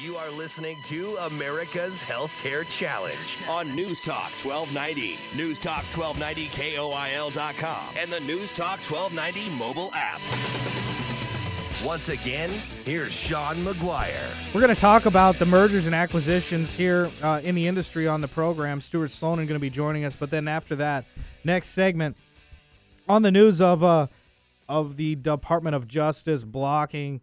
You are listening to America's Healthcare Challenge on News Talk 1290, News Talk 1290 KOIL.com, and the News Talk 1290 mobile app. Once again, here's Sean McGuire. We're going to talk about the mergers and acquisitions here uh, in the industry on the program. Stuart Sloan is going to be joining us, but then after that, next segment on the news of uh, of the Department of Justice blocking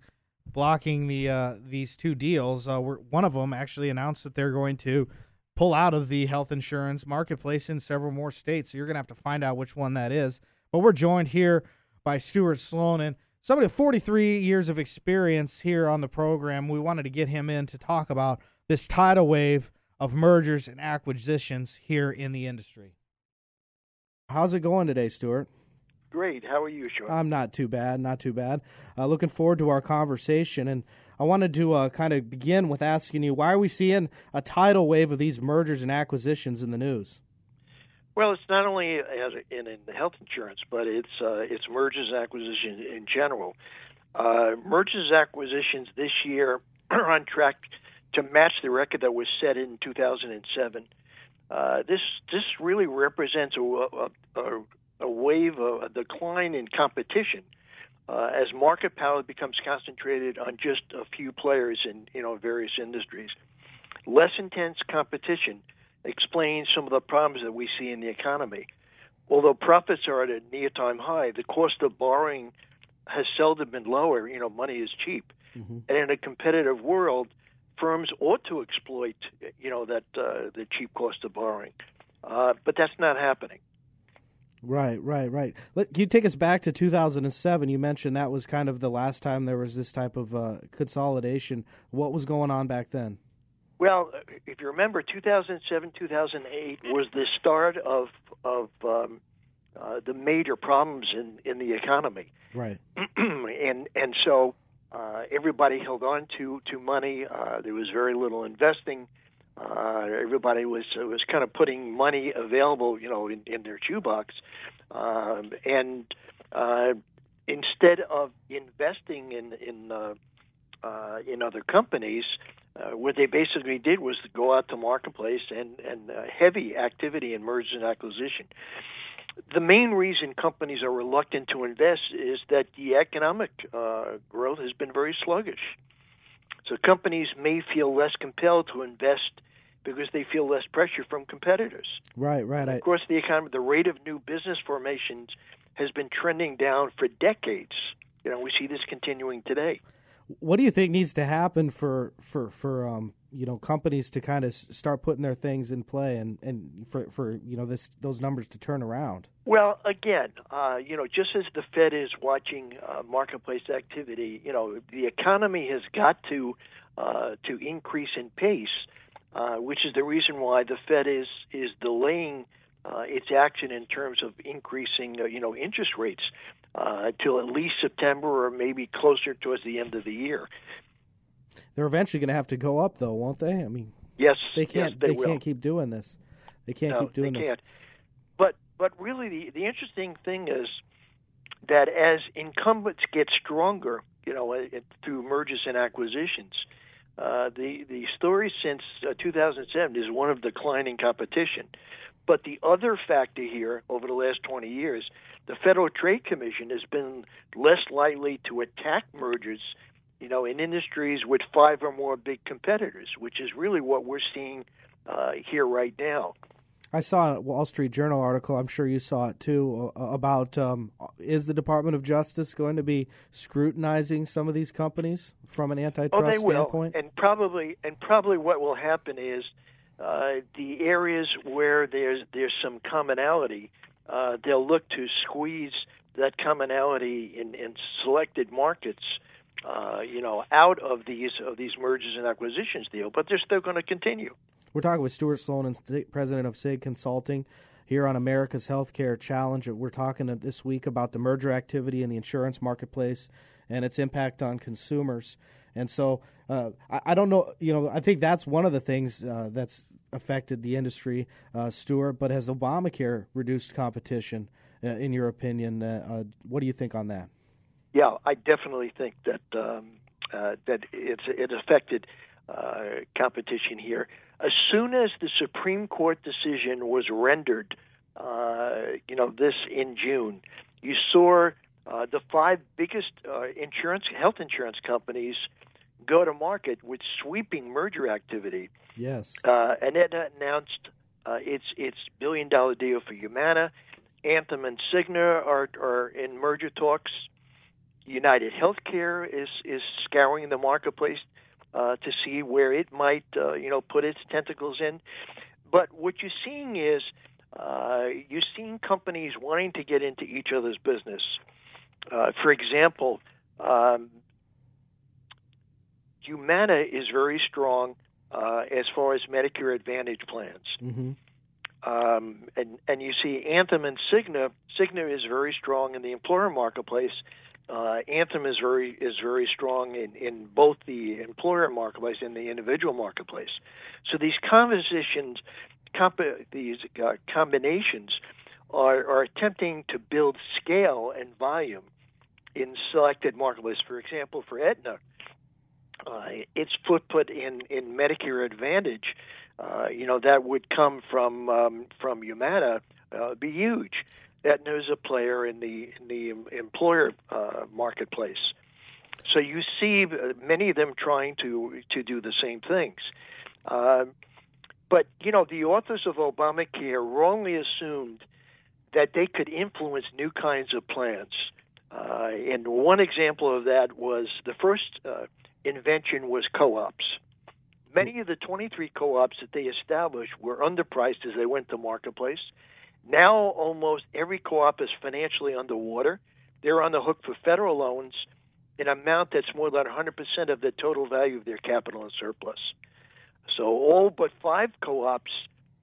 blocking the uh, these two deals. Uh, one of them actually announced that they're going to pull out of the health insurance marketplace in several more states. So you're going to have to find out which one that is. But we're joined here by Stuart Sloan and somebody with 43 years of experience here on the program. We wanted to get him in to talk about this tidal wave of mergers and acquisitions here in the industry. How's it going today, Stuart? Great. How are you, Sean? I'm not too bad. Not too bad. Uh, looking forward to our conversation. And I wanted to uh, kind of begin with asking you why are we seeing a tidal wave of these mergers and acquisitions in the news? Well, it's not only in, in health insurance, but it's uh, it's mergers and acquisitions in general. Uh, mergers and acquisitions this year are on track to match the record that was set in 2007. Uh, this this really represents a, a, a, a wave, of, a decline in competition uh, as market power becomes concentrated on just a few players in you know various industries. Less intense competition explains some of the problems that we see in the economy. Although profits are at a near-time high, the cost of borrowing has seldom been lower. You know, money is cheap, mm-hmm. and in a competitive world, firms ought to exploit you know that uh, the cheap cost of borrowing, uh, but that's not happening. Right, right, right. Let, can you take us back to 2007? You mentioned that was kind of the last time there was this type of uh, consolidation. What was going on back then? Well, if you remember, 2007, 2008 was the start of of um, uh, the major problems in in the economy. Right. and and so uh, everybody held on to to money. Uh, there was very little investing. Uh, everybody was was kind of putting money available, you know, in, in their shoebox, um, and uh, instead of investing in in uh, uh, in other companies, uh, what they basically did was go out to marketplace and and uh, heavy activity in mergers and acquisition. The main reason companies are reluctant to invest is that the economic uh, growth has been very sluggish. So companies may feel less compelled to invest because they feel less pressure from competitors. Right, right. of course, the economy, the rate of new business formations has been trending down for decades. You know, we see this continuing today. What do you think needs to happen for for for um, you know companies to kind of start putting their things in play and, and for for you know this those numbers to turn around? Well, again, uh, you know, just as the Fed is watching uh, marketplace activity, you know, the economy has got to uh, to increase in pace uh, which is the reason why the Fed is is delaying uh, its action in terms of increasing, uh, you know, interest rates till at least September or maybe closer towards the end of the year. They're eventually going to have to go up, though, won't they? I mean, yes, they can't. Yes, they, they can't keep doing this. They can't no, keep doing they this. Can't. But but really, the the interesting thing is that as incumbents get stronger, you know, it, through mergers and acquisitions, uh, the the story since uh, 2007 is one of declining competition. But the other factor here over the last 20 years, the Federal Trade Commission has been less likely to attack mergers, you know, in industries with five or more big competitors, which is really what we're seeing uh, here right now. I saw a Wall Street Journal article. I'm sure you saw it too about um, is the Department of Justice going to be scrutinizing some of these companies from an antitrust oh, they standpoint? Will. And probably, and probably, what will happen is uh, the areas where there's there's some commonality, uh, they'll look to squeeze that commonality in, in selected markets. Uh, you know, out of these of these mergers and acquisitions deal, but they're still going to continue. We're talking with Stuart Sloan, president of SIG Consulting, here on America's Healthcare Challenge. We're talking this week about the merger activity in the insurance marketplace and its impact on consumers. And so uh, I, I, don't know, you know, I think that's one of the things uh, that's affected the industry, uh, Stuart. But has Obamacare reduced competition, uh, in your opinion? Uh, what do you think on that? Yeah, I definitely think that um, that it's it affected uh, competition here. As soon as the Supreme Court decision was rendered, uh, you know, this in June, you saw uh, the five biggest uh, insurance health insurance companies go to market with sweeping merger activity. Yes. Uh, and it announced uh, its its billion dollar deal for Humana. Anthem and Cigna are are in merger talks. United Healthcare is is scouring the marketplace uh, to see where it might uh, you know put its tentacles in. But what you're seeing is uh, you're seeing companies wanting to get into each other's business. Uh, for example, um, Humana is very strong uh, as far as Medicare Advantage plans. Mm-hmm. Um, and and you see Anthem and Cigna. Cigna is very strong in the employer marketplace. Uh, Anthem is very is very strong in, in both the employer marketplace and the individual marketplace. So these conversations, comp- these uh, combinations, are, are attempting to build scale and volume in selected marketplaces. For example, for Aetna, uh, its footprint in in Medicare Advantage, uh, you know, that would come from um, from Humana, uh, be huge. Aetna is a player in the in the employer uh, marketplace. So you see uh, many of them trying to to do the same things. Uh, but you know, the authors of Obamacare wrongly assumed that they could influence new kinds of plans. Uh, and one example of that was the first uh, invention was co-ops. Many of the 23 co-ops that they established were underpriced as they went to marketplace. Now almost every co-op is financially underwater. They're on the hook for federal loans, an amount that's more than 100% of the total value of their capital and surplus. So all but five co-ops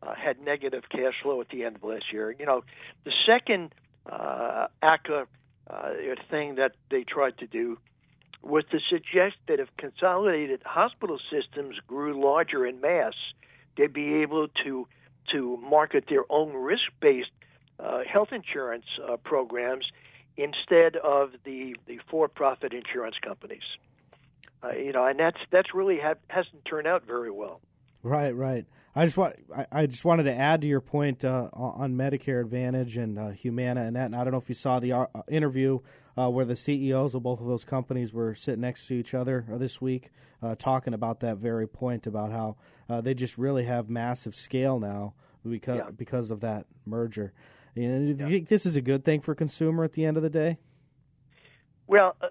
uh, had negative cash flow at the end of last year. You know, the second uh, uh, thing that they tried to do was to suggest that if consolidated hospital systems grew larger in mass, they'd be able to to market their own risk-based uh, health insurance uh, programs instead of the the for-profit insurance companies. Uh, you know, and that's that's really ha- hasn't turned out very well. Right, right. I just want I, I just wanted to add to your point uh, on Medicare Advantage and uh, Humana and that. And I don't know if you saw the uh, interview uh, where the CEOs of both of those companies were sitting next to each other uh, this week, uh, talking about that very point about how uh, they just really have massive scale now because yeah. because of that merger. And do you think this is a good thing for consumer at the end of the day? Well, uh,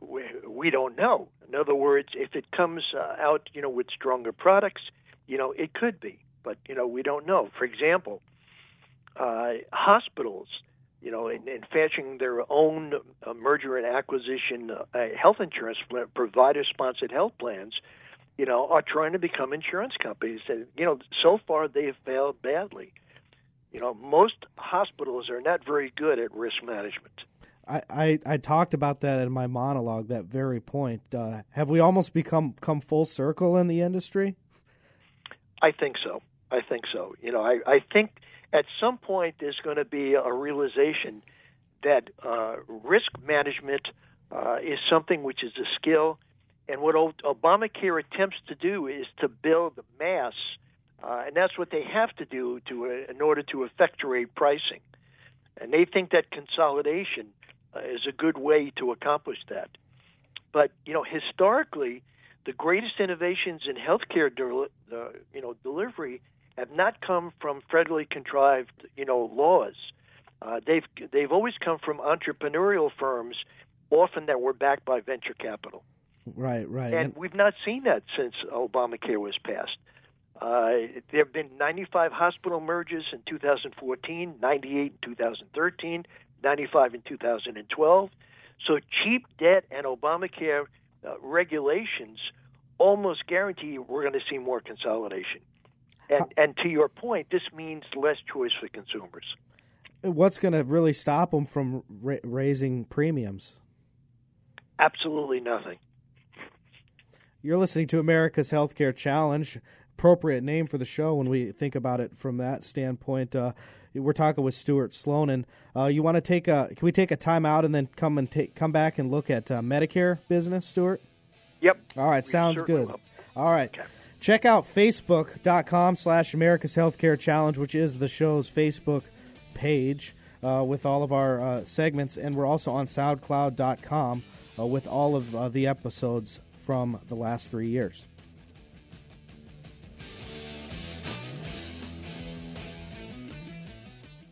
we, don't know. In other words, if it comes uh, out, you know, with stronger products, you know, it could be, but you know, we don't know. For example, hospitals you know, in, in their own uh, merger and acquisition uh, health insurance provider-sponsored health plans, you know, are trying to become insurance companies. And you know, so far they have failed badly. You know, most hospitals are not very good at risk management. I, I, I talked about that in my monologue. That very point. Uh, have we almost become come full circle in the industry? I think so. I think so. You know, I, I think at some point there's going to be a realization that uh, risk management uh, is something which is a skill, and what Obamacare attempts to do is to build mass, uh, and that's what they have to do to in order to effectuate pricing, and they think that consolidation is a good way to accomplish that. But you know, historically, the greatest innovations in healthcare, del- uh, you know, delivery have not come from federally contrived, you know, laws. Uh, they've they've always come from entrepreneurial firms, often that were backed by venture capital. Right, right. And, and we've not seen that since Obamacare was passed. Uh, there have been 95 hospital mergers in 2014, 98 in 2013, 95 in 2012. So cheap debt and Obamacare uh, regulations almost guarantee we're going to see more consolidation. And, and to your point, this means less choice for consumers. What's going to really stop them from ra- raising premiums? Absolutely nothing. You're listening to America's Healthcare Challenge. Appropriate name for the show when we think about it from that standpoint. Uh, we're talking with Stuart Sloan. Uh, you want to take a? Can we take a time out and then come and take come back and look at uh, Medicare business, Stuart? Yep. All right, sounds good. Will. All right. Okay. Check out facebook.com slash America's Healthcare Challenge, which is the show's Facebook page uh, with all of our uh, segments. And we're also on SoundCloud.com uh, with all of uh, the episodes from the last three years.